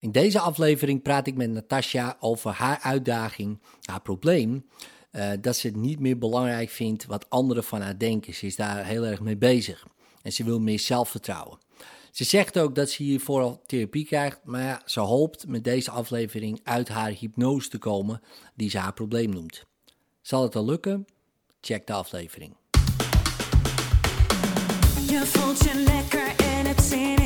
In deze aflevering praat ik met Natasja over haar uitdaging, haar probleem. eh, dat ze het niet meer belangrijk vindt wat anderen van haar denken. Ze is daar heel erg mee bezig. En ze wil meer zelfvertrouwen. Ze zegt ook dat ze hiervoor al therapie krijgt. Maar ja, ze hoopt met deze aflevering uit haar hypnose te komen, die ze haar probleem noemt. Zal het al lukken? Check de aflevering. Je voelt je lekker en het zin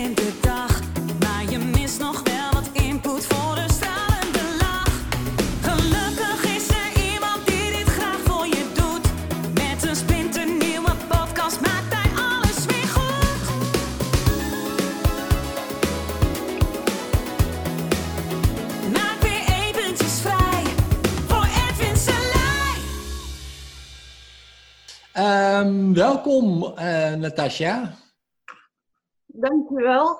Ehm, welkom, eh Natasja. Dankjewel.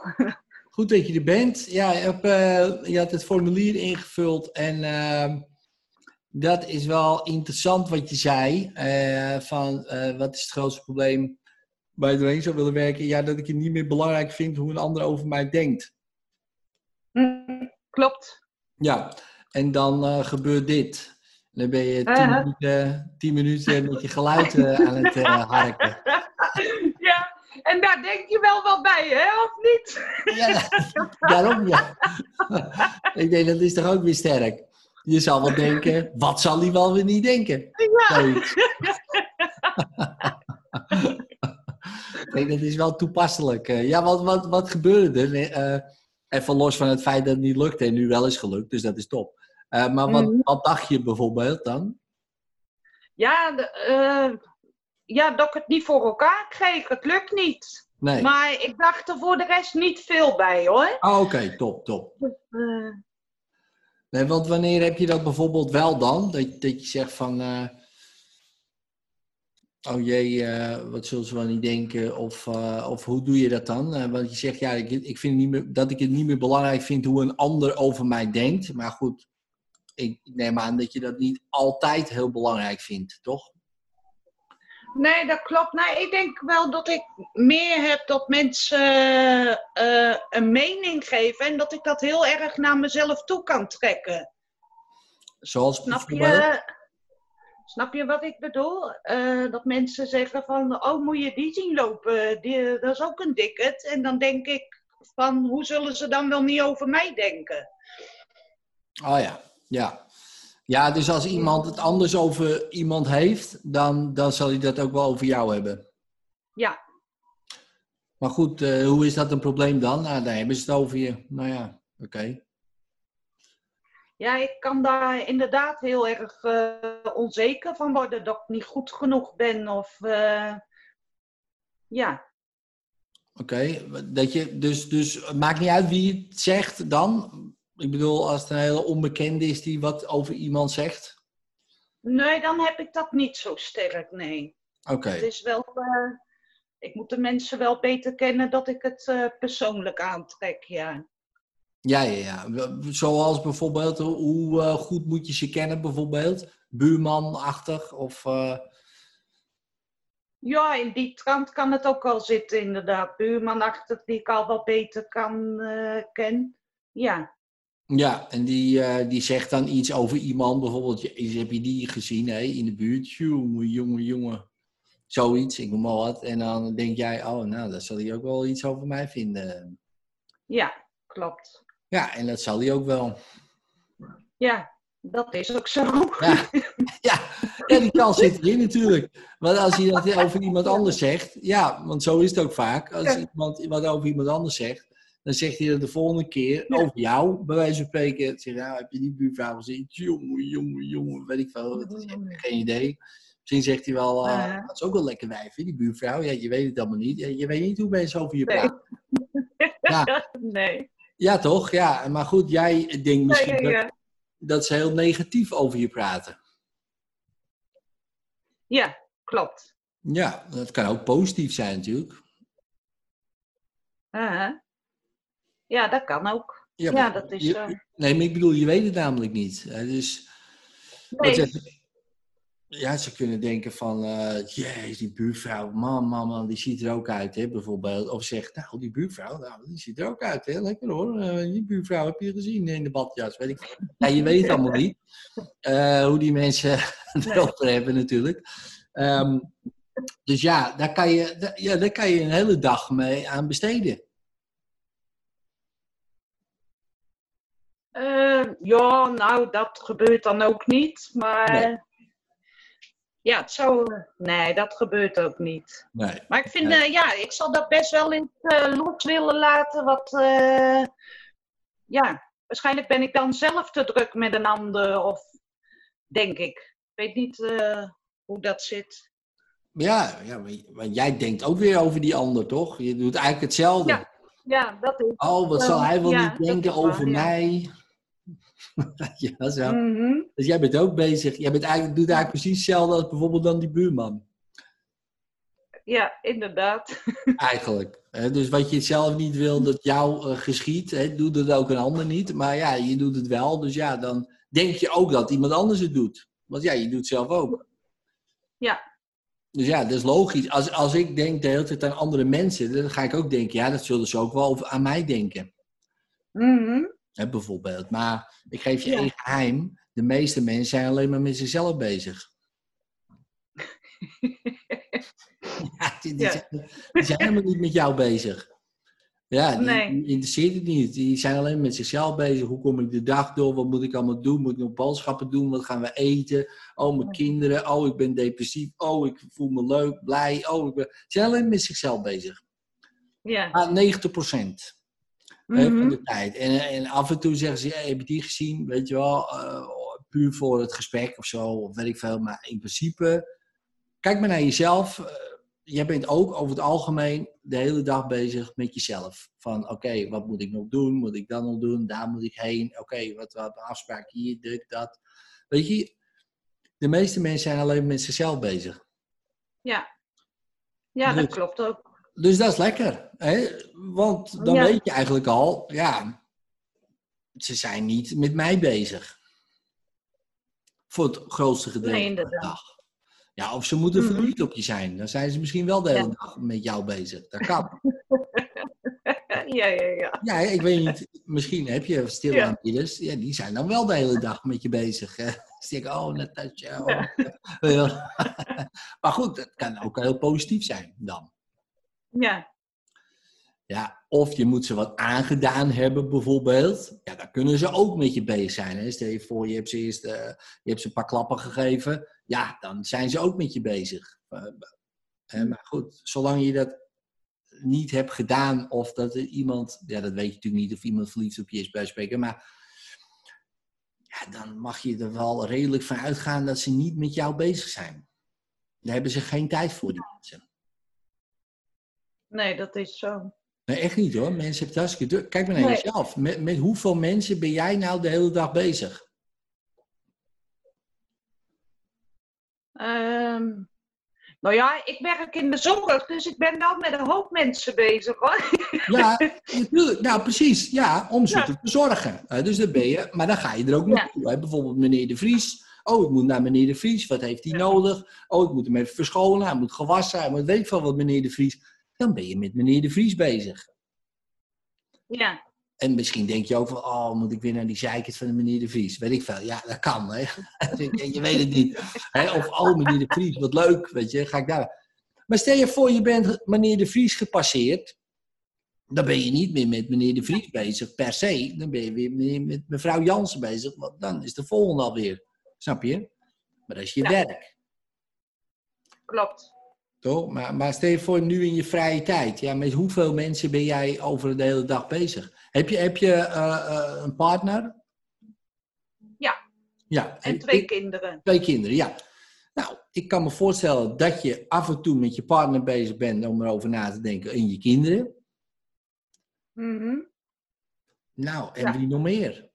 Goed dat je er bent. Ja, je, hebt, eh, je had het formulier ingevuld en ehm, dat is wel interessant wat je zei. eh, van wat is het grootste probleem waar je doorheen zou willen werken? Ja, dat ik het niet meer belangrijk vind hoe een ander over mij denkt. Hm, Klopt. Ja, en dan gebeurt dit. Dan ben je tien, minuten, tien minuten met je geluid eh, aan het eh, harken. ja, en daar denk je wel wat bij, hè, of niet? Ja, daarom ja. ik denk, dat is toch ook weer sterk. Je zal wel denken, wat zal hij wel weer niet denken? Zoiets. ik denk, dat is wel toepasselijk. Eh, ja, wat, wat, wat gebeurde er? Eh, even los van het feit dat het niet lukte en nu wel is gelukt, dus dat is top. Eh, maar wat, Mhm. wat dacht je bijvoorbeeld dan? Ja, de, eh, ja, dat ik het niet voor elkaar kreeg. Het lukt niet. Nee. Maar ik dacht er voor de rest niet veel bij, hoor. Ah, oké, top, top. Eh, Nee, want wanneer heb je dat bijvoorbeeld wel dan? Dat, dat je zegt van... oh jee, wat zullen ze wel niet denken? Of, of hoe doe je dat dan? Want je zegt, ja, ik, ik vind niet meer, dat ik het niet meer belangrijk vind hoe een ander over mij denkt. Maar goed, ik neem aan dat je dat niet altijd heel belangrijk vindt, toch? nee, dat klopt. Nee, ik denk wel dat ik meer heb dat mensen eh, een mening geven. En dat ik dat heel erg naar mezelf toe kan trekken. Zoals Snap je, snap je wat ik bedoel? Eh, dat mensen zeggen van, oh moet je die zien lopen, die, dat is ook een dicket. En dan denk ik van, hoe zullen ze dan wel niet over mij denken? Oh ja, ja. Ja, dus als iemand het anders over iemand heeft, dan, dan zal hij dat ook wel over jou hebben. Ja, Maar goed, eh, hoe is dat een probleem dan? Nou, dan hebben ze het over je. Nou ja, oké. ja ik kan daar inderdaad heel erg eh, onzeker van worden dat ik niet goed genoeg ben. Of, eh, ja, Oké, dat je, dus, dus maakt niet uit wie het zegt dan. Ik bedoel, als het een hele onbekende is die wat over iemand zegt. nee, dan heb ik dat niet zo sterk, nee. Oké, Het is wel, eh, ik moet de mensen wel beter kennen dat ik het eh, persoonlijk aantrek, ja. ja, ja, ja. Zoals bijvoorbeeld, hoe eh, goed moet je ze kennen bijvoorbeeld? Buurmanachtig of... Ja, in die trant kan het ook wel zitten, inderdaad. Buurmanachtig, die ik al wat beter kan ken. Ja. Ja, en die, eh, die zegt dan iets over iemand. Bijvoorbeeld, heb je die gezien hè, in de buurt? Jongen, jongen, jongen. Zoiets, ik noem maar wat. En dan denk jij, oh, nou, dat zal hij ook wel iets over mij vinden. ja, klopt. Ja, en dat zal hij ook wel. Ja, dat is ook zo. Ja, ja, ja die kans zit erin natuurlijk. Want als hij dat over iemand anders zegt, ja, want zo is het ook vaak. Als iemand wat over iemand anders zegt, dan zegt hij dat de volgende keer Ja. over jou, bij wijze van spreken. Zeg, nou, heb je die buurvrouw gezien? Jongen, jongen, jongen, weet ik veel. wat is, geen idee. Misschien zegt hij wel, Ja. dat is ook wel lekker wijf, hè, die buurvrouw. Ja, je weet het allemaal niet. Je weet niet hoe mensen over je Nee. praten. Ja. nee. Ja, toch? Ja, maar goed, jij denkt misschien Ja, ja, Dat, dat ze heel negatief over je praten. ja, klopt. Ja, dat kan ook positief zijn natuurlijk. Uh-huh. Ja, dat kan ook. Ja, dat is zo. Nee, maar ik bedoel, je weet het namelijk niet. Hè, Dus, Nee. Ja, ze kunnen denken van, eh jeez, die buurvrouw, man, man, man, die ziet er ook uit, hè, bijvoorbeeld. Of zegt, nou, die buurvrouw, nou, die ziet er ook uit, hè, lekker hoor. Eh, die buurvrouw heb je gezien in de badjas, weet ik. Ja, je weet het allemaal niet, eh, hoe die mensen erover hebben natuurlijk. Ehm, dus ja daar, kan je, ja, daar kan je een hele dag mee aan besteden. Eh, ja, nou, dat gebeurt dan ook niet. Maar Nee. ja, het zou. Nee, dat gebeurt ook niet. Nee. Maar ik vind, Nee. eh, ja, ik zal dat best wel in het eh, lot willen laten. Wat, ja, waarschijnlijk ben ik dan zelf te druk met een ander, of denk ik. Ik weet niet hoe dat zit. Ja, ja, maar want jij denkt ook weer over die ander, toch? Je doet eigenlijk hetzelfde. Ja. Ja, dat is. Oh, wat zal hij wel Ja, niet denken waar, over ja. ja, zo. Mhm. Dus jij bent ook bezig. Jij bent eigenlijk, doet eigenlijk precies hetzelfde als bijvoorbeeld dan die buurman. Ja, inderdaad. Eigenlijk. Hè, Dus wat je zelf niet wil dat jou eh, geschiet, hè, doet het ook een ander niet. Maar ja, je doet het wel. Dus ja, dan denk je ook dat iemand anders het doet. Want ja, je doet het zelf ook. Ja. Dus ja, dat is logisch. Als, als ik denk de hele tijd aan andere mensen, dan ga ik ook denken, ja, dat zullen ze ook wel over, aan mij denken. Mhm. Hè, bijvoorbeeld. Maar ik geef je Ja. één geheim. De meeste mensen zijn alleen maar met zichzelf bezig. ja, die, die Ja. Zijn, die zijn helemaal niet met jou bezig. Ja, die, Nee. die interesseert het niet. Die zijn alleen met zichzelf bezig. Hoe kom ik de dag door? Wat moet ik allemaal doen? Moet ik nog boodschappen doen? Wat gaan we eten? Oh, mijn kinderen. Oh, ik ben depressief. Oh, ik voel me leuk, blij. Oh, ik ben... Ze zijn alleen met zichzelf bezig. Ja. Maar 90 procent van Mhm. de tijd. En, en af en toe zeggen ze, ja, heb je die gezien? Weet je wel, eh, puur voor het gesprek of zo, of weet ik veel. Maar in principe, kijk maar naar jezelf. Eh, jij bent ook over het algemeen de hele dag bezig met jezelf. Van, oké, wat moet ik nog doen? Moet ik dan nog doen? Daar moet ik heen. Oké, wat wat afspraak hier, dit, dat. Weet je, de meeste mensen zijn alleen met zichzelf bezig. Ja. Ja, dat klopt ook. Dus dat is lekker. Hè? Want dan Ja. weet je eigenlijk al, ja, ze zijn niet met mij bezig. Voor het grootste gedeelte Nee, van de dag. Ja, of ze moeten Mhm. verliefd op je zijn. Dan zijn ze misschien wel de hele Ja. dag met jou bezig. Dat kan. Ja, ja, ja. ja, ik weet niet. Misschien heb je stil Ja. Ja, die zijn dan wel de hele dag met je bezig. hè. Dus denk ik, oh, Natasja. Oh. Ja. maar goed, dat kan ook heel positief zijn dan. Ja, Ja, of je moet ze wat aangedaan hebben, bijvoorbeeld. Ja, dan kunnen ze ook met je bezig zijn. Hè? Stel je voor, je hebt ze eerst eh, je hebt ze een paar klappen gegeven. Ja, dan zijn ze ook met je bezig. Eh, eh, maar goed, zolang je dat niet hebt gedaan, of dat er iemand, ja, dat weet je natuurlijk niet of iemand verliefd op je is bij spreken, maar ja, dan mag je er wel redelijk van uitgaan dat ze niet met jou bezig zijn. Daar hebben ze geen tijd voor, die mensen. Nee, dat is zo. Nee, echt niet hoor. Mensen hebben het hartstikke druk. Kijk maar naar Nee. jezelf. Met, met hoeveel mensen ben jij nou de hele dag bezig? Ehm, nou ja, ik werk in de zorg, dus ik ben wel met een hoop mensen bezig hoor. Ja, natuurlijk. Nou, precies. Ja, om ze Ja. te verzorgen. Eh, dus dan ben je, maar dan ga je er ook Ja. naartoe. hè. Bijvoorbeeld meneer De Vries. Oh, ik moet naar meneer De Vries. Wat heeft hij Ja. nodig? Oh, ik moet hem even verschonen. Hij moet gewassen. Hij moet weet veel wat meneer De Vries. Dan ben je met meneer De Vries bezig. Ja, En misschien denk je ook van, oh, moet ik weer naar die zeikert van de meneer De Vries? Weet ik veel. Ja, dat kan. Hè? je weet het niet. Hè? Of, oh, meneer De Vries, wat leuk. Weet je, ga ik daar. Maar stel je voor, je bent meneer De Vries gepasseerd. Dan ben je niet meer met meneer De Vries bezig, per se. Dan ben je weer met mevrouw Jansen bezig. Want dan is de volgende alweer. Snap je? Maar dat is je Ja. werk. klopt. Toch? Maar, maar stel je voor nu in je vrije tijd. Ja, met hoeveel mensen ben jij over de hele dag bezig? Heb je, heb je eh, eh, een partner? Ja. Ja. En twee kinderen. Twee kinderen, ja. Nou, ik kan me voorstellen dat je af en toe met je partner bezig bent om erover na te denken en je kinderen. Mhm. Nou, en Ja. wie nog meer?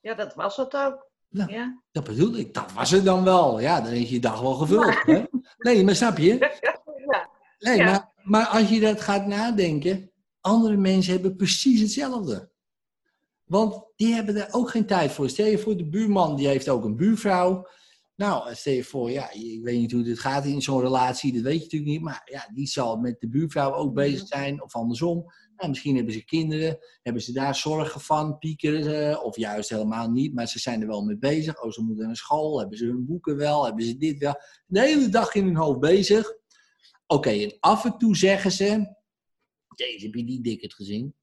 Ja, dat was het ook. Nou. Ja. Dat bedoel ik. Dat was het dan wel. Ja, dan is je dag wel gevuld. Hè? Nee, maar snap je? ja. Nee, Ja. maar, maar als je dat gaat nadenken, andere mensen hebben precies hetzelfde. Want die hebben er ook geen tijd voor. Stel je voor, de buurman die heeft ook een buurvrouw. Nou, stel je voor, ja, ik weet niet hoe dit gaat in zo'n relatie, dat weet je natuurlijk niet. Maar ja, die zal met de buurvrouw ook bezig zijn, of andersom. Nou, misschien hebben ze kinderen, hebben ze daar zorgen van, piekeren ze, of juist helemaal niet. Maar ze zijn er wel mee bezig. Oh, ze moeten naar school, hebben ze hun boeken wel, hebben ze dit wel. De hele dag in hun hoofd bezig. Oké, en af en toe zeggen ze, deze heb je die dikker gezien?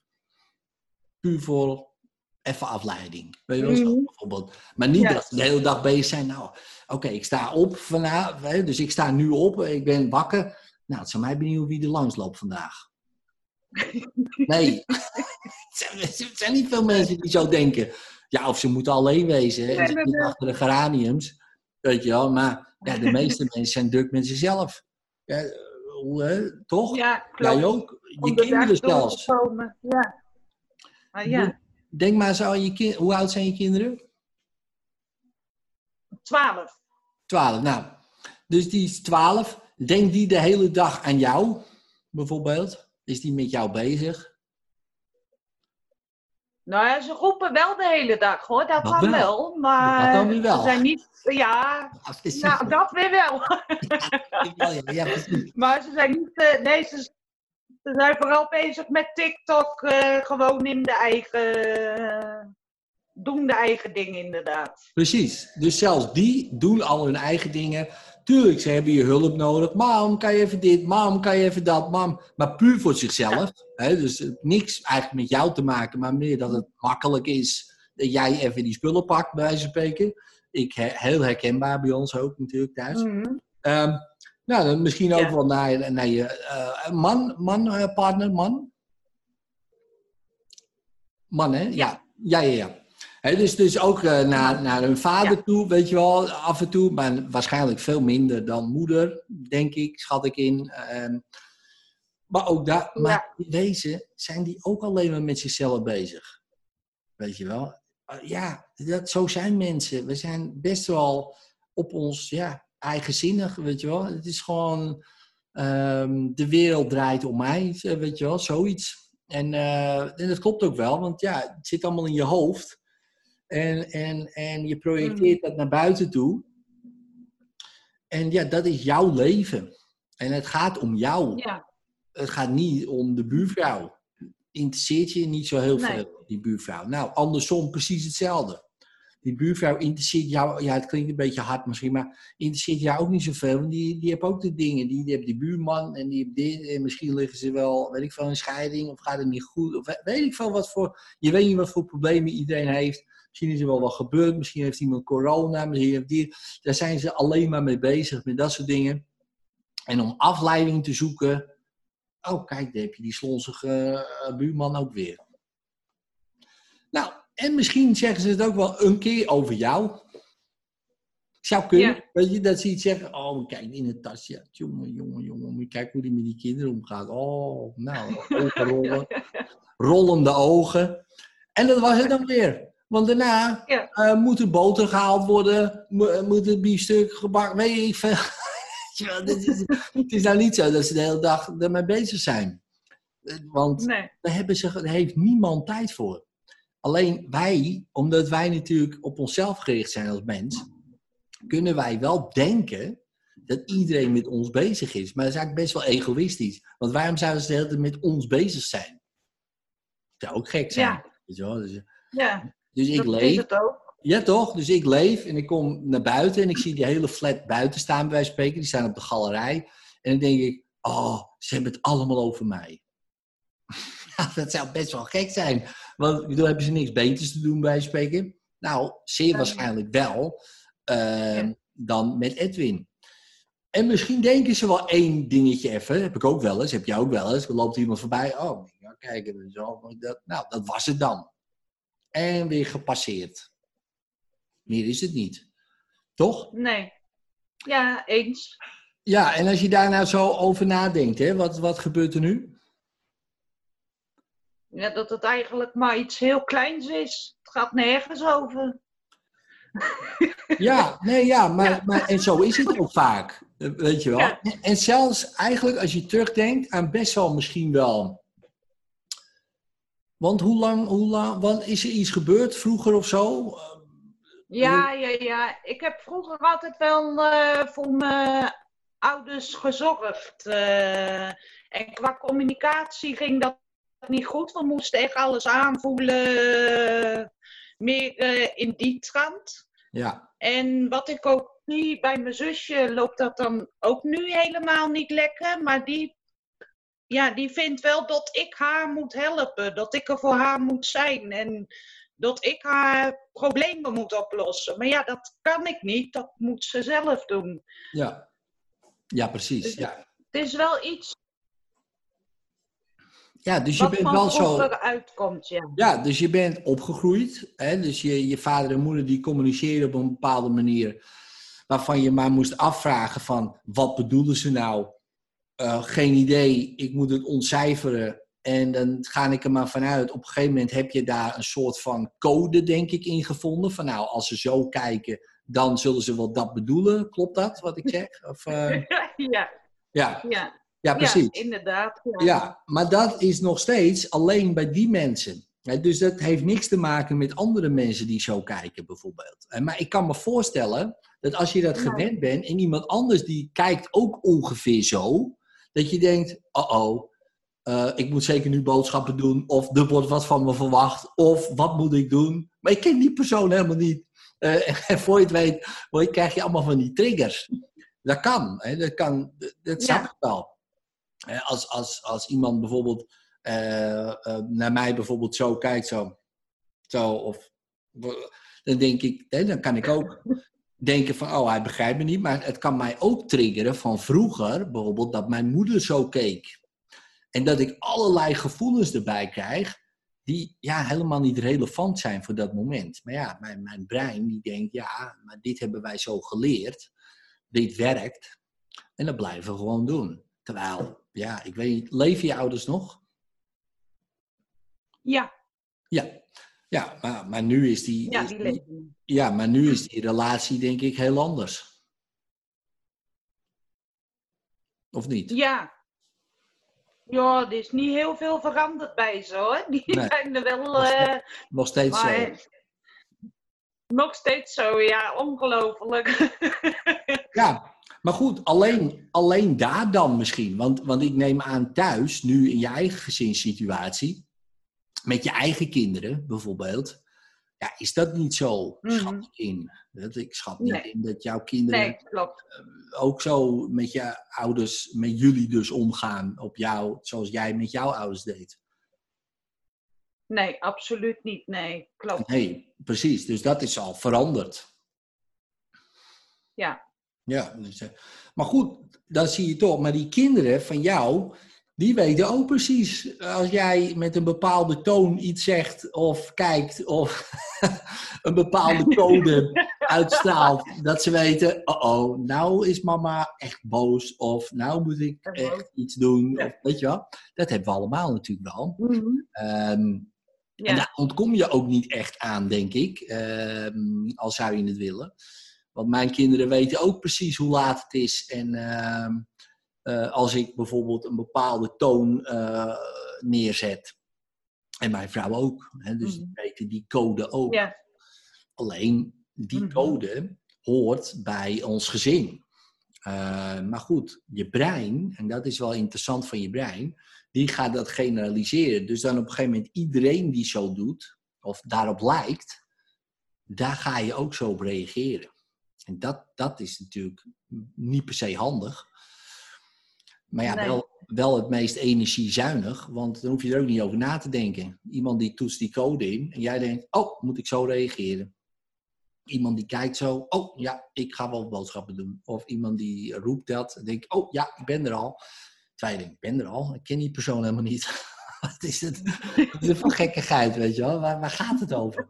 Puur voor even afleiding. Weet je wel, zo, Mhm. bijvoorbeeld. Maar niet Ja. dat ze de hele dag bezig zijn. Nou, oké, ik sta op vanavond. Dus ik sta nu op. Ik ben wakker. Nou, het zou mij benieuwd wie er langs loopt vandaag. Nee. er zijn niet veel mensen die zo denken. Ja, of ze moeten alleen wezen. Hè? Nee, Ze zitten achter de geraniums. Weet je wel. Maar ja, de meeste mensen zijn druk met zichzelf. Ja, hoe, toch? Ja, klopt. Jij ook. Je Om kinderen zelfs. Ja. Maar ja, Denk maar zo aan je kind. Hoe oud zijn je kinderen? 12. 12. Nou, dus die is 12. Denkt die de hele dag aan jou, bijvoorbeeld? Is die met jou bezig? Nou ja, ze roepen wel de hele dag hoor, dat Dat dan wel. wel. Maar Dat weer wel. ze zijn niet, ja, precies. nou dat weer wel. Ja, ja, ja. Maar ze zijn niet, eh, nee, ze, ze zijn vooral bezig met TikTok, eh, gewoon in de eigen, eh, doen de eigen dingen inderdaad. Precies. Dus zelfs die doen al hun eigen dingen. Tuurlijk, ze hebben je hulp nodig. Mam, kan je even dit? Mam, kan je even dat? Mam. Maar puur voor zichzelf. Hè? Dus heeft niks eigenlijk met jou te maken, maar meer dat het makkelijk is dat jij even die spullen pakt, bij wijze van spreken. Ik, he- heel herkenbaar bij ons ook natuurlijk thuis. Mhm. Ehm, nou, dan misschien ook Ja. wel naar, naar je eh, man, man eh, partner, man. Man, hè? Ja, ja, ja. ja. Dus, dus ook eh, naar, naar hun vader Ja. toe, weet je wel, af en toe. Maar waarschijnlijk veel minder dan moeder, denk ik, schat ik in. Ehm, maar ook daar, maar in wezen zijn die ook alleen maar met zichzelf bezig. Weet je wel? Uh, ja, dat, zo zijn mensen. We zijn best wel op ons ja, eigenzinnig, weet je wel. Het is gewoon, ehm, de wereld draait om mij, eh, weet je wel, zoiets. En, eh, en dat klopt ook wel, want ja, het zit allemaal in je hoofd. En, en, en je projecteert dat naar buiten toe. En ja, dat is jouw leven. En het gaat om jou. Ja, Het gaat niet om de buurvrouw. Interesseert je niet zo heel Nee. veel, die buurvrouw. Nou, andersom precies hetzelfde. Die buurvrouw interesseert jou, ja, het klinkt een beetje hard misschien, maar interesseert jou ook niet zoveel. Want die, die heeft ook de dingen. Die, die heeft die buurman en die heeft dit. En misschien liggen ze wel, weet ik veel, in scheiding of gaat het niet goed. Of weet ik veel wat voor. Je weet niet wat voor problemen iedereen heeft. Misschien is er wel wat gebeurd. Misschien heeft iemand corona. Misschien heeft die. Daar zijn ze alleen maar mee bezig met dat soort dingen. En om afleiding te zoeken. Oh, kijk, daar heb je die slonzige eh, buurman ook weer. Nou, en misschien zeggen ze het ook wel een keer over jou. Zou kunnen. Ja. Weet je, dat ze iets zeggen. Oh, kijk, in het tasje. Jongen, jongen, jongen. Moet je kijken hoe die met die kinderen omgaat. Oh, nou, ogen rollen. Rollende ogen. En dat was het dan weer. Want daarna Ja. eh, moet er boter gehaald worden. eh, moet er biefstuk gebakken. Weet ik veel. Dit is- het is nou niet zo dat ze de hele dag ermee bezig zijn. Eh, Want nee. daar, hebben ze, daar heeft niemand tijd voor. Alleen wij, omdat wij natuurlijk op onszelf gericht zijn als mens, kunnen wij wel denken dat iedereen met ons bezig is. Maar dat is eigenlijk best wel egoïstisch. Want waarom zouden ze de hele tijd met ons bezig zijn? Dat zou ook gek zijn. Ja. Weet je wel? Dus, Ja, dus ik dat leef. het ook. Ja, toch? Dus ik leef en ik kom naar buiten en ik zie die hele flat buiten staan, bij wijze van spreken. Die staan op de galerij. En dan denk ik, oh, ze hebben het allemaal over mij. Dat zou best wel gek zijn. Want ik bedoel, hebben ze niks beters te doen, bij wijze van spreken? Nou, zeer waarschijnlijk wel. eh, Ja. Dan met Edwin. En misschien denken ze wel één dingetje even. Heb ik ook wel eens. Heb jij ook wel eens. Er loopt iemand voorbij. Oh, ja, kijk. Dat, nou, dat was het dan. En weer gepasseerd. Meer is het niet. Toch? Nee. Ja, eens. Ja, en als je daar nou zo over nadenkt, hè, wat, wat gebeurt er nu? Ja, dat het eigenlijk maar iets heel kleins is. Het gaat nergens over. Ja, nee, ja, maar, Ja. maar en zo is het ook vaak. eh, Weet je wel? Ja. En zelfs eigenlijk als je terugdenkt aan best wel misschien wel. Want hoe lang, hoe lang, is er iets gebeurd vroeger of zo? Eh, Ja, ja, ja. Ik heb vroeger altijd wel eh, voor mijn ouders gezorgd. eh, en qua communicatie ging dat niet goed. We moesten echt alles aanvoelen. meer in die trant. Ja, En wat ik ook zie bij mijn zusje, loopt dat dan ook nu helemaal niet lekker. Maar die, ja, die vindt wel dat ik haar moet helpen. Dat ik er voor haar moet zijn. En dat ik haar problemen moet oplossen. Maar ja, dat kan ik niet. Dat moet ze zelf doen. ja. Ja, precies. Ja, Het is wel iets ja dus je bent wel zo... uitkomt, ja. Ja, dus je bent opgegroeid. Hè? Dus je, je vader en moeder die communiceren op een bepaalde manier. Waarvan je maar moest afvragen van, wat bedoelen ze nou? Eh, geen idee, ik moet het ontcijferen. En dan ga ik er maar vanuit. Op een gegeven moment heb je daar een soort van code, denk ik, in gevonden. Van nou, als ze zo kijken, dan zullen ze wel dat bedoelen. Klopt dat, wat ik zeg? Of, eh, ja, ja, ja, ja, precies. ja, inderdaad. Ja. Ja, maar dat is nog steeds alleen bij die mensen. Dus dat heeft niks te maken met andere mensen die zo kijken, bijvoorbeeld. Maar ik kan me voorstellen dat als je dat gewend bent en iemand anders die kijkt ook ongeveer zo, dat je denkt: oh oh, eh, ik moet zeker nu boodschappen doen, of er wordt wat van me verwacht, of wat moet ik doen? Maar ik ken die persoon helemaal niet. Eh, en voor je het weet, je, krijg je allemaal van die triggers. Dat kan, hè, dat, kan dat- snap Ja. ik wel. Hè, Als, als, als iemand bijvoorbeeld eh, eh, naar mij bijvoorbeeld zo kijkt, zo, zo of dan denk ik, dan kan ik ook denken van, oh, hij begrijpt me niet. Maar het kan mij ook triggeren van vroeger, bijvoorbeeld, dat mijn moeder zo keek. En dat ik allerlei gevoelens erbij krijg, die ja, helemaal niet relevant zijn voor dat moment. Maar ja, mijn, mijn brein die denkt, ja, maar dit hebben wij zo geleerd. Dit werkt. En dat blijven we gewoon doen. Terwijl, ja, ik weet niet, leven je ouders nog? Ja, Ja, ja maar, maar nu is die, ja, is die die- leven. ja, maar nu is die relatie denk ik heel anders. Of niet? Ja. Ja, er is niet heel veel veranderd bij ze hoor. Die Nee. zijn er wel. Nog steeds eh, Nog steeds zo. nog steeds zo, ja, ongelooflijk. Ja, maar goed, alleen, alleen daar dan misschien. Want, want ik neem aan thuis, nu in je eigen gezinssituatie, met je eigen kinderen bijvoorbeeld, ja, is dat niet zo, Mhm. schat ik in. Dat, ik schat niet Nee. in dat jouw kinderen nee, klopt. ook zo met je ouders, met jullie dus omgaan op jou, zoals jij met jouw ouders deed. Nee, absoluut niet. Nee, klopt. Nee, precies. Dus dat is al veranderd. Ja. Ja, dus, eh, maar goed, dan zie je toch. Maar die kinderen van jou, die weten ook precies als jij met een bepaalde toon iets zegt of kijkt of een bepaalde code uitstraalt, dat ze weten, oh oh, nou is mama echt boos of nou moet ik Echt iets doen. Of, weet je wel, dat hebben we allemaal natuurlijk wel. Ehm, Ja. En daar ontkom je ook niet echt aan, denk ik, ehm, al zou je het willen. Want mijn kinderen weten ook precies hoe laat het is. En ehm, eh, als ik bijvoorbeeld een bepaalde toon eh, neerzet. En mijn vrouw ook. Hè, dus die Mhm. weten die code ook. ja. Alleen die Mhm. code hoort bij ons gezin. Eh, maar goed, je brein, en dat is wel interessant van je brein, die gaat dat generaliseren. Dus dan op een gegeven moment iedereen die zo doet, of daarop lijkt, daar ga je ook zo op reageren. En dat, dat is natuurlijk niet per se handig. Maar ja, Nee. wel, wel het meest energiezuinig, want dan hoef je er ook niet over na te denken. Iemand die toetst die code in en jij denkt, oh, moet ik zo reageren? Iemand die kijkt zo, oh ja, ik ga wel boodschappen doen. Of iemand die roept dat en denkt, oh ja, ik ben er al. Terwijl je denkt, ik ben er al, ik ken die persoon helemaal niet. Wat is het? Wat is het voor gekkigheid, weet je wel? Waar, waar gaat het over?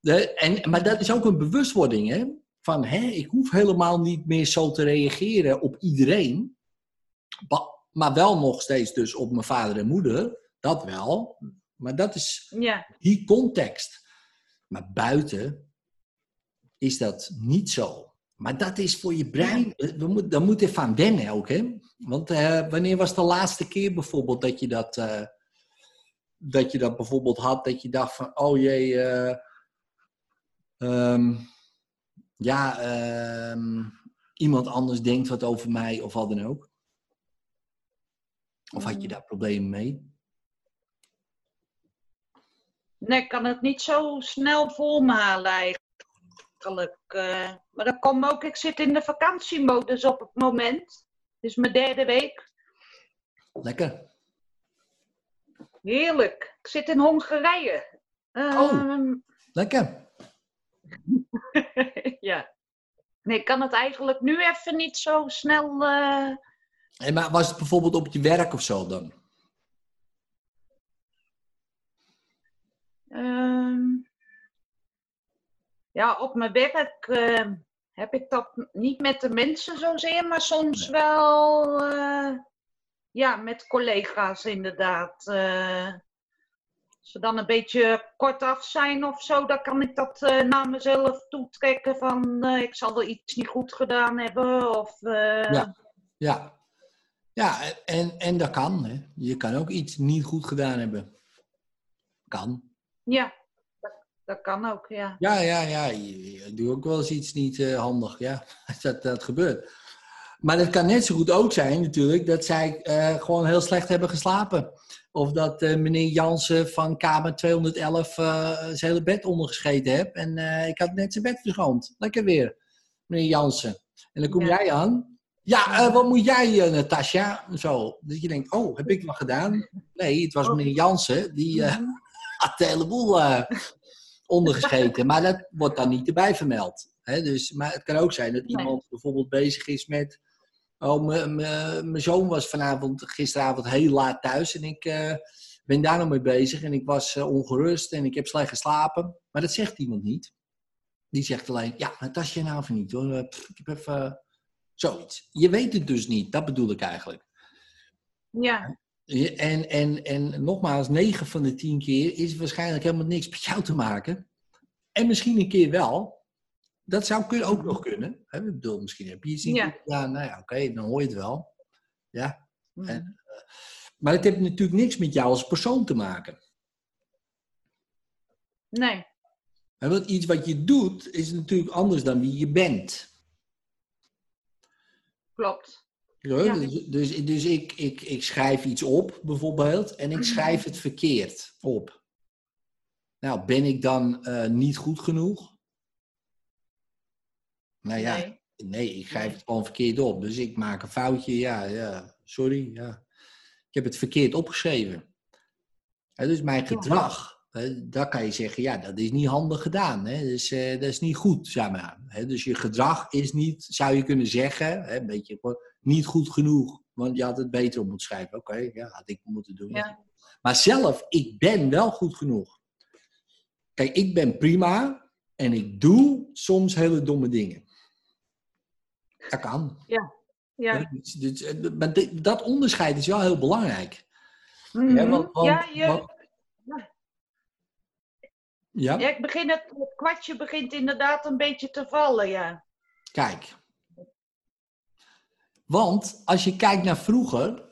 De, en, maar dat is ook een bewustwording, hè? Van, hè, ik hoef helemaal niet meer zo te reageren op iedereen. Maar wel nog steeds dus op mijn vader en moeder. Dat wel. Maar dat is ja. die context. Maar buiten is dat niet zo. Maar dat is voor je brein, we moet, daar moet even aan wennen ook. Hè? Want eh, wanneer was de laatste keer bijvoorbeeld dat je dat, eh, dat je dat bijvoorbeeld had, dat je dacht van, oh jee, eh, Ehm, ja, ehm, iemand anders denkt wat over mij of wat dan ook. Of had je daar problemen mee? Nee, ik kan het niet zo snel halen eigenlijk. eh. maar dat komt ook, ik zit in de vakantiemodus op het moment. Is mijn derde week. Lekker. Heerlijk. Ik zit in Hongarije. Ehm, Lekker. ja. Nee, ik kan het eigenlijk nu even niet zo snel. eh, En maar was het bijvoorbeeld op je werk of zo dan? ehm, ja, op mijn werk eh, heb ik dat niet met de mensen zozeer, maar soms wel eh, ja, met collega's inderdaad. Eh, als ze dan een beetje kortaf zijn of zo, dan kan ik dat eh, naar mezelf toetrekken van ik zal er iets niet goed gedaan hebben. Of, Ja. Ja. Ja, en, en dat kan. Hè. Je kan ook iets niet goed gedaan hebben. Kan. ja, dat, dat kan ook, ja. Ja, ja, ja. Je, je doet ook wel eens iets niet eh, handig. Ja, dat, dat gebeurt. Maar het kan net zo goed ook zijn natuurlijk dat zij eh, gewoon heel slecht hebben geslapen. Of dat eh, meneer Jansen van kamer 211 eh, zijn hele bed ondergescheten heeft. En ik had net zijn bed verschoond. Lekker weer, meneer Jansen. En dan kom Ja. jij aan. Ja, eh, wat moet jij, eh, Natasja? Zo. Dat je denkt, oh, heb ik wat gedaan? Nee, het was Oh. meneer Jansen. Die Mhm. had de hele boel ondergescheten. maar dat wordt dan niet erbij vermeld. Hè? Dus, maar het kan ook zijn dat Nee. iemand bijvoorbeeld bezig is met... Oh, mijn zoon was vanavond, gisteravond heel laat thuis. En ik ben daar nog mee bezig. En ik was ongerust en ik heb slecht geslapen. Maar dat zegt iemand niet. Die zegt alleen, ja, Natasja nou of niet hoor. Pff, ik heb even... zoiets. Je weet het dus niet. Dat bedoel ik eigenlijk. Ja, En, en, en nogmaals, 9 van de 10 keer is waarschijnlijk helemaal niks met jou te maken. En misschien een keer wel. Dat zou ook nog kunnen. Hè? Ik bedoel, misschien heb je iets Ja. gedaan. Nou ja, oké, dan hoor je het wel. Ja. Mhm. En, eh, maar het heeft natuurlijk niks met jou als persoon te maken. nee, Hè, Want iets wat je doet, is natuurlijk anders dan wie je bent. Klopt. Ja, Ja. Dus, dus, dus ik, ik, ik schrijf iets op, bijvoorbeeld, en ik schrijf het verkeerd op. Nou, ben ik dan eh, niet goed genoeg? Nou ja, nee, Nee. ik schrijf Nee. het gewoon verkeerd op. Dus ik maak een foutje, ja, ja, sorry, ja. Ik heb het verkeerd opgeschreven. Hè, dus mijn gedrag, daar kan je zeggen, ja, dat is niet handig gedaan. Hè? Dus, eh, dat is niet goed, zeg maar. Hè? Dus je gedrag is niet, zou je kunnen zeggen, hè, een beetje niet goed genoeg. Want je had het beter op moeten schrijven. Oké, ja, had ik moeten doen. Ja. Maar zelf, ik ben wel goed genoeg. Kijk, ik ben prima en ik doe soms hele domme dingen. Dat kan. Ja, Dus- dus, eh, maar dat onderscheid is wel heel belangrijk. Mhm. Ja, want- want- ja, je, want- ja? ja, ik begin het, het kwartje begint inderdaad een beetje te vallen, ja. Kijk. Want als je kijkt naar vroeger,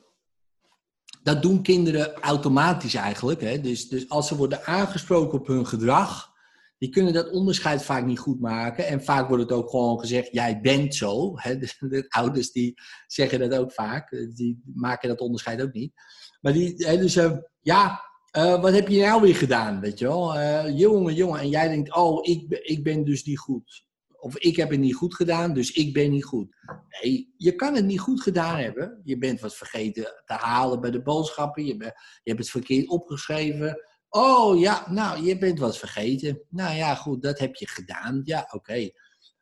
dat doen kinderen automatisch eigenlijk. Hè? Dus, dus als ze worden aangesproken op hun gedrag, die kunnen dat onderscheid vaak niet goed maken. En vaak wordt het ook gewoon gezegd, jij bent zo. Hè? De, de ouders die zeggen dat ook vaak, die maken dat onderscheid ook niet. Maar die, hè, dus eh, ja, eh, wat heb je nou weer gedaan, weet je wel? Eh, jongen, jongen, en jij denkt, oh, ik, ik ben dus niet goed. Of ik heb het niet goed gedaan, dus ik ben niet goed. Nee, je kan het niet goed gedaan hebben. Je bent wat vergeten te halen bij de boodschappen. Je, je hebt het verkeerd opgeschreven. Oh ja, nou, je bent wat vergeten. Nou ja, goed, dat heb je gedaan. Ja, oké.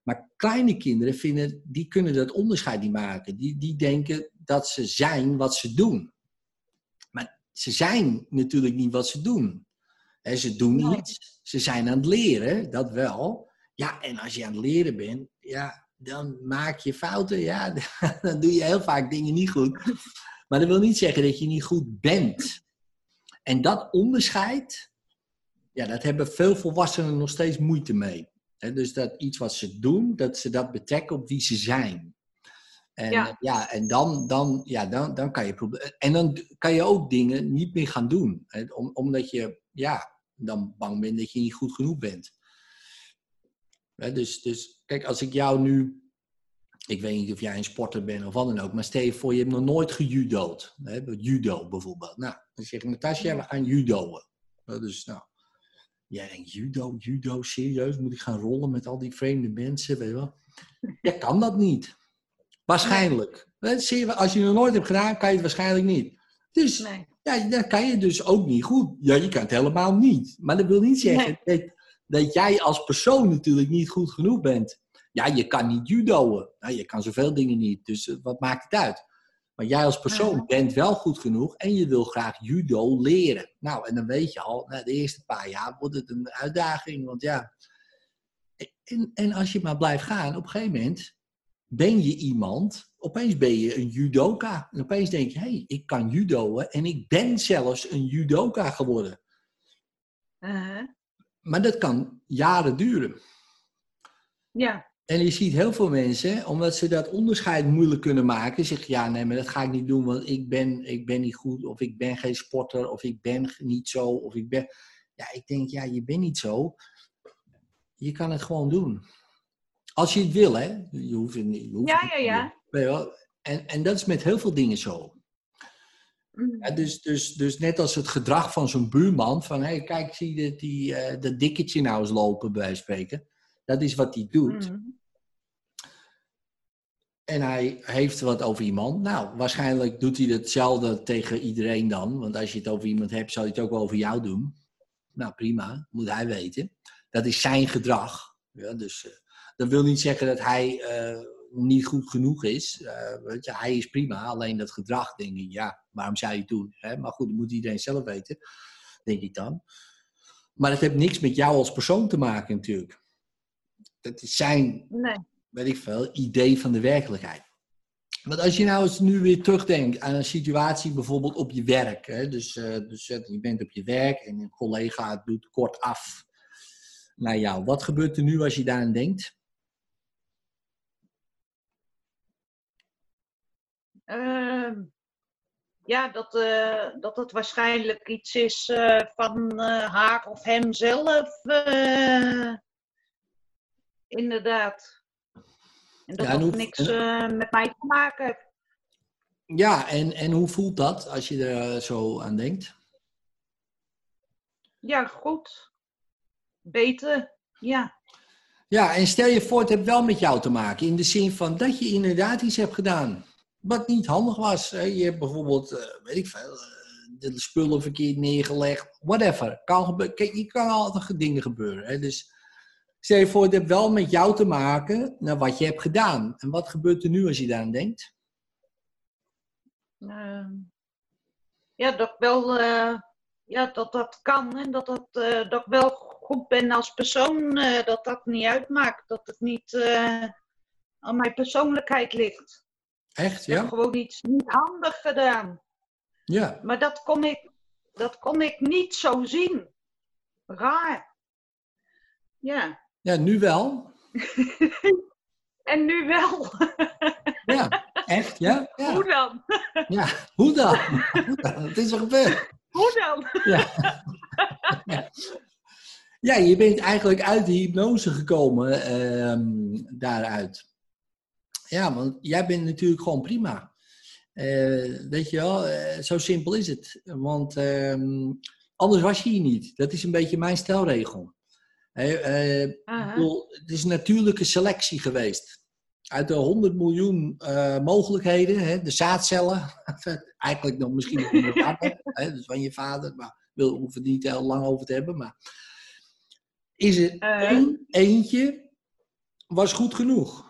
Maar kleine kinderen vinden, die kunnen dat onderscheid niet maken. Die, die denken dat ze zijn wat ze doen. Ze zijn natuurlijk niet wat ze doen. Ze doen Nee. iets. Ze zijn aan het leren, dat wel. Ja, en als je aan het leren bent, ja, dan maak je fouten. Ja, dan doe je heel vaak dingen niet goed. Maar dat wil niet zeggen dat je niet goed bent. En dat onderscheid, ja, dat hebben veel volwassenen nog steeds moeite mee. Dus dat iets wat ze doen, dat ze dat betrekken op wie ze zijn. En, Ja. ja. en dan, dan, ja, dan, dan kan je En dan kan je ook dingen niet meer gaan doen. Hè, om, omdat je ja, dan bang bent dat je niet goed genoeg bent. Hè, dus, dus kijk, als ik jou nu. Ik weet niet of jij een sporter bent of wat dan ook. Maar stel je voor, je hebt nog nooit gejudo'd. Hè, judo bijvoorbeeld. Nou, dan zeg ik, Natasja, we gaan judoën. Dus nou, jij denkt, judo, judo, serieus? Moet ik gaan rollen met al die vreemde mensen? Weet je wel? Ja, kan dat niet. Waarschijnlijk. Hè, zie je, Als je het nog nooit hebt gedaan, kan je het waarschijnlijk niet. Dus Nee. ja, dan kan je dus ook niet goed. Ja, je kan het helemaal niet. Maar dat wil niet zeggen dat, dat jij als persoon natuurlijk niet goed genoeg bent. Ja, je kan niet judoën. Nou, je kan zoveel dingen niet. Dus eh, wat maakt het uit? Maar jij als persoon bent wel goed genoeg en je wil graag judo leren. Nou, en dan weet je al, na de eerste paar jaar wordt het een uitdaging. Want ja, en, en als je maar blijft gaan, op een gegeven moment ben je iemand, opeens ben je een judoka. En opeens denk je, hé, hey, ik kan judoën en ik ben zelfs een judoka geworden. Uh-huh. Maar dat kan jaren duren. Ja. En je ziet heel veel mensen, omdat ze dat onderscheid moeilijk kunnen maken, zeggen ja, nee, maar dat ga ik niet doen, want ik ben, ik ben niet goed, of ik ben geen sporter, of ik ben niet zo, of ik ben... Ja, ik denk, ja, je bent niet zo. Je kan het gewoon doen. Als je het wil, hè. Je hoeft het niet. je hoeft Ja, ja, niet ja. wel? En, en dat is met heel veel dingen zo. Mm. Ja, dus, dus, dus net als het gedrag van zo'n buurman, van hé, hey, kijk, zie je dat, die, eh, dat dikketje nou eens lopen, bij spreken. Dat is wat hij doet. Mm. En hij heeft wat over iemand. Nou, waarschijnlijk doet hij hetzelfde tegen iedereen dan. Want als je het over iemand hebt, zal hij het ook wel over jou doen. Nou, prima. Moet hij weten. Dat is zijn gedrag. Ja, dus eh, dat wil niet zeggen dat hij eh, niet goed genoeg is. Eh, weet je, hij is prima. Alleen dat gedrag, denk ik, ja, waarom zou je het doen? Hè? Maar goed, dat moet iedereen zelf weten. Denk ik dan. Maar het heeft niks met jou als persoon te maken natuurlijk. Dat is zijn Nee. weet ik veel, idee van de werkelijkheid. Want als je nou eens nu weer terugdenkt aan een situatie bijvoorbeeld op je werk. Hè, dus, eh, dus je bent op je werk en een collega doet kort af naar jou. Wat gebeurt er nu als je daaraan denkt? Ehm, ja, dat, eh, dat het waarschijnlijk iets is eh, van eh, haar of hem zelf. inderdaad. En dat Ja, en dat hoe- niks met mij te maken heeft. Ja, en, en hoe voelt dat als je er zo aan denkt? Ja, goed. Beter. Ja. Ja, en stel je voor, het heeft wel met jou te maken. In de zin van dat je inderdaad iets hebt gedaan. Wat niet handig was. Hè. Je hebt bijvoorbeeld, eh, weet ik veel, eh, de spullen verkeerd neergelegd. Whatever. Kan gebeuren. Kijk, je kan altijd dingen gebeuren. Hè. Dus stel je voor, het heeft wel met jou te maken naar wat je hebt gedaan. En wat gebeurt er nu als je daaraan denkt? Ehm, ja, dat wel. eh, ja, dat dat kan. En dat, dat, dat ik wel goed ben als persoon. dat dat niet uitmaakt. Dat het niet aan mijn persoonlijkheid ligt. Echt, Ik heb ja? gewoon iets niet handig gedaan. Ja. Maar dat kon ik, dat kon ik niet zo zien. Raar. Ja. Ja, nu wel. En nu wel. Ja, echt, ja? Ja. Hoe dan? ja. Hoe dan? Hoe dan? Het is er gebeurd. Hoe dan? Ja. ja, je bent eigenlijk uit de hypnose gekomen ehm, daaruit. Ja, want jij bent natuurlijk gewoon prima. Eh, weet je wel, eh, zo simpel is het. Want ehm, anders was je hier niet. Dat is een beetje mijn stelregel. Eh, bedoel, het is een natuurlijke selectie geweest. Uit de 100 miljoen mogelijkheden, hè, de zaadcellen, eigenlijk nog misschien nog van je vader, hè, dus van je vader, maar wil hoeven het niet heel lang over te hebben. Maar is er één, eentje was goed genoeg.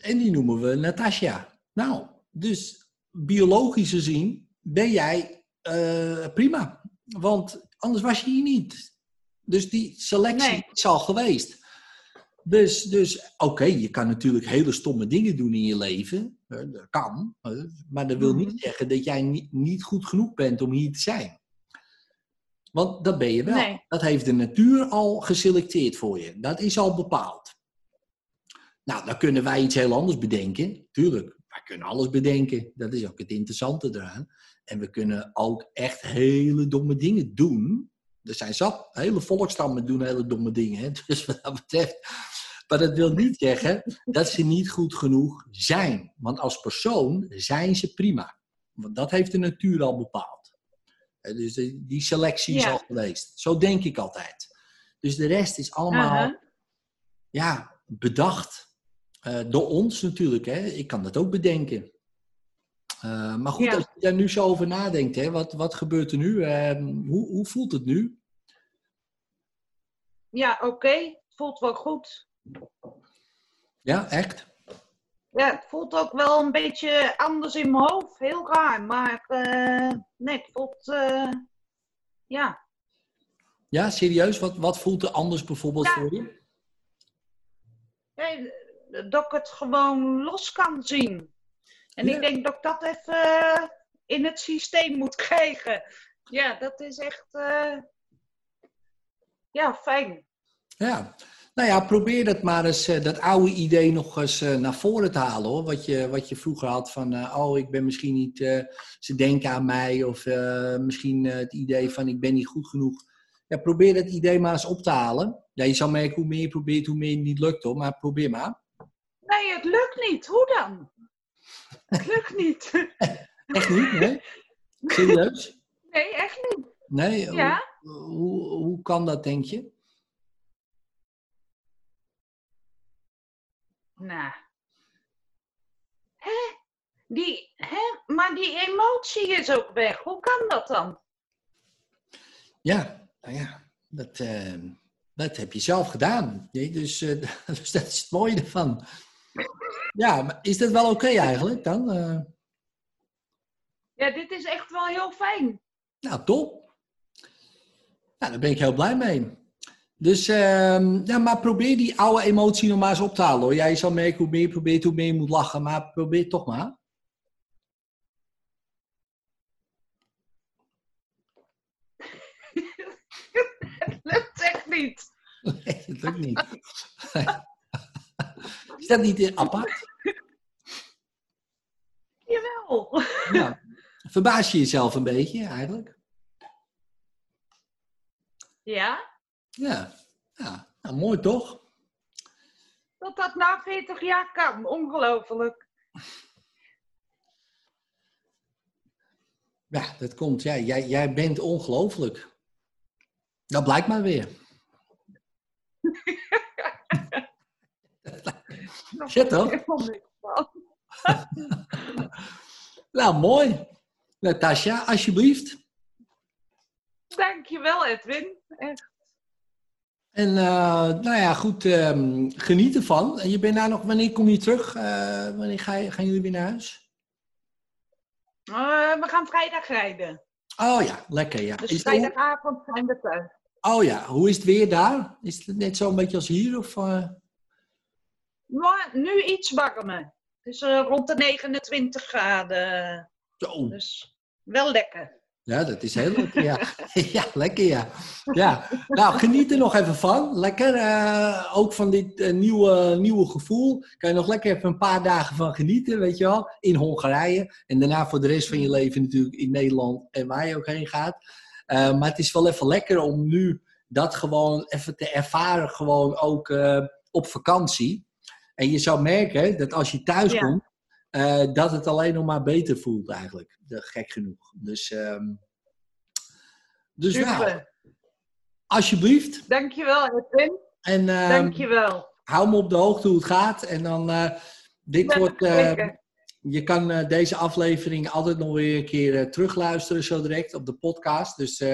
En die noemen we Natasja. Nou, dus biologisch gezien ben jij eh, prima. Want anders was je hier niet. Dus die selectie Nee. is al geweest. Dus, dus oké, je kan natuurlijk hele stomme dingen doen in je leven. Eh, Dat kan. eh, Maar dat wil Mhm. niet zeggen dat jij niet, niet goed genoeg bent om hier te zijn. Want dat ben je wel. Nee. Dat heeft de natuur al geselecteerd voor je. Dat is al bepaald. Nou, dan kunnen wij iets heel anders bedenken. Tuurlijk, wij kunnen alles bedenken. Dat is ook het interessante eraan. En we kunnen ook echt hele domme dingen doen. Er zijn zat, hele volkstammen doen hele domme dingen. Hè? Dus wat dat betreft, Maar dat wil niet zeggen dat ze niet goed genoeg zijn. Want als persoon zijn ze prima. Want dat heeft de natuur al bepaald. Dus die selectie is Ja. al geweest. Zo denk ik altijd. Dus de rest is allemaal ja, bedacht. Eh, door ons natuurlijk. Hè. Ik kan dat ook bedenken. Eh, maar goed, Ja. als je daar nu zo over nadenkt, hè, wat, wat gebeurt er nu? Eh, hoe, hoe voelt het nu? Ja, oké. Het voelt wel goed. Ja, echt? Ja, het voelt ook wel een beetje anders in mijn hoofd. Heel raar. Maar eh, nee, het voelt... ja. Ja, serieus? Wat, wat voelt er anders bijvoorbeeld Ja. voor je? Nee, dat ik het gewoon los kan zien. En Ja. ik denk dat ik dat even eh, in het systeem moet krijgen. Ja, dat is echt... eh, ja, fijn. Ja. Nou ja, probeer dat maar eens, eh, dat oude idee nog eens naar voren te halen hoor. Wat je, wat je vroeger had van, oh ik ben misschien niet, ze denken aan mij. Of misschien het idee van ik ben niet goed genoeg. Ja, probeer dat idee maar eens op te halen. Ja, je zal merken hoe meer je probeert, hoe meer het niet lukt hoor. Maar probeer maar. Nee, het lukt niet. Hoe dan? Het lukt niet. Echt niet, nee? Serieus? Nee, echt niet. Nee? Ja. Hoe, hoe, hoe kan dat, denk je? Nou. Hè? Die, hè? Maar die emotie is ook weg. Hoe kan dat dan? Ja, nou ja, dat, eh, dat heb je zelf gedaan. Nee, dus, eh, dus dat is het mooie ervan. Ja, maar is dat wel oké eigenlijk dan? Eh, Ja, dit is echt wel heel fijn. nou, top. Nou, daar ben ik heel blij mee. Dus, ehm, ja, maar probeer die oude emotie nog maar eens op te halen. Hoor. Jij zal merken hoe meer je probeert, hoe meer je moet lachen. Maar probeer het toch maar. Het lukt echt niet. Nee, dat lukt niet. Is dat niet apart? Jawel. Ja. Verbaas je jezelf een beetje eigenlijk? Ja? Ja, ja. Nou, mooi toch? Dat dat na 40 jaar kan. Ongelooflijk. Ja, dat komt. Ja, jij, jij bent ongelooflijk. Dat blijkt maar weer. Shit, toch? Helemaal niks van. Nou, mooi. Natasja, alsjeblieft. Dankjewel, Edwin. Echt. En eh, nou ja, goed, ehm, geniet ervan. En je bent daar nog, wanneer kom je terug? Eh, wanneer ga je, gaan jullie weer naar huis? Eh, we gaan vrijdag rijden. Oh ja, lekker ja. Dus Is vrijdagavond zijn we thuis. oh ja, hoe is het weer daar? Is het net zo'n beetje als hier? Of? Maar nu iets warmer. Het is eh, rond de 29 graden. Zo. Dus wel lekker. Ja, dat is heel lekker, ja. ja, lekker, ja. ja. Nou, geniet er nog even van. Lekker. eh, ook van dit eh, nieuwe, nieuwe gevoel. Kan je nog lekker even een paar dagen van genieten, weet je wel. In Hongarije. En daarna voor de rest van je leven natuurlijk in Nederland en waar je ook heen gaat. Maar het is wel even lekker om nu dat gewoon even te ervaren. Gewoon ook op vakantie. En je zou merken dat als je thuis Ja. komt, eh, dat het alleen nog maar beter voelt eigenlijk. De, gek genoeg. Dus, ehm, dus nou, Super. alsjeblieft. Dankjewel, Edwin. En ehm, Dankjewel. hou me op de hoogte hoe het gaat. En dan, eh, dit Ja, wordt, eh, zeker. je kan eh, deze aflevering altijd nog weer een keer terugluisteren zo direct op de podcast. Dus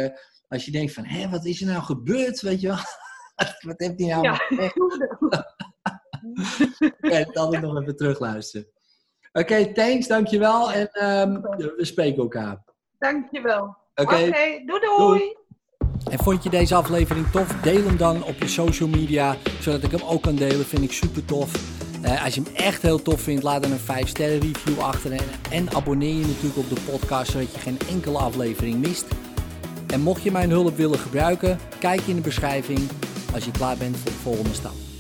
als je denkt van, hé, wat is er nou gebeurd, weet je wel. wat heeft hij nou Ja. je het altijd nog even terugluisteren. Oké, thanks, dankjewel. En ehm, we spreken elkaar. Dankjewel. Oké, Oké, doei doei. Doei. En vond je deze aflevering tof? Deel hem dan op je social media, zodat ik hem ook kan delen. Vind ik super tof. Eh, als je hem echt heel tof vindt, laat dan een 5 sterren review achter. En, en abonneer je natuurlijk op de podcast, zodat je geen enkele aflevering mist. En mocht je mijn hulp willen gebruiken, kijk in de beschrijving als je klaar bent voor de volgende stap.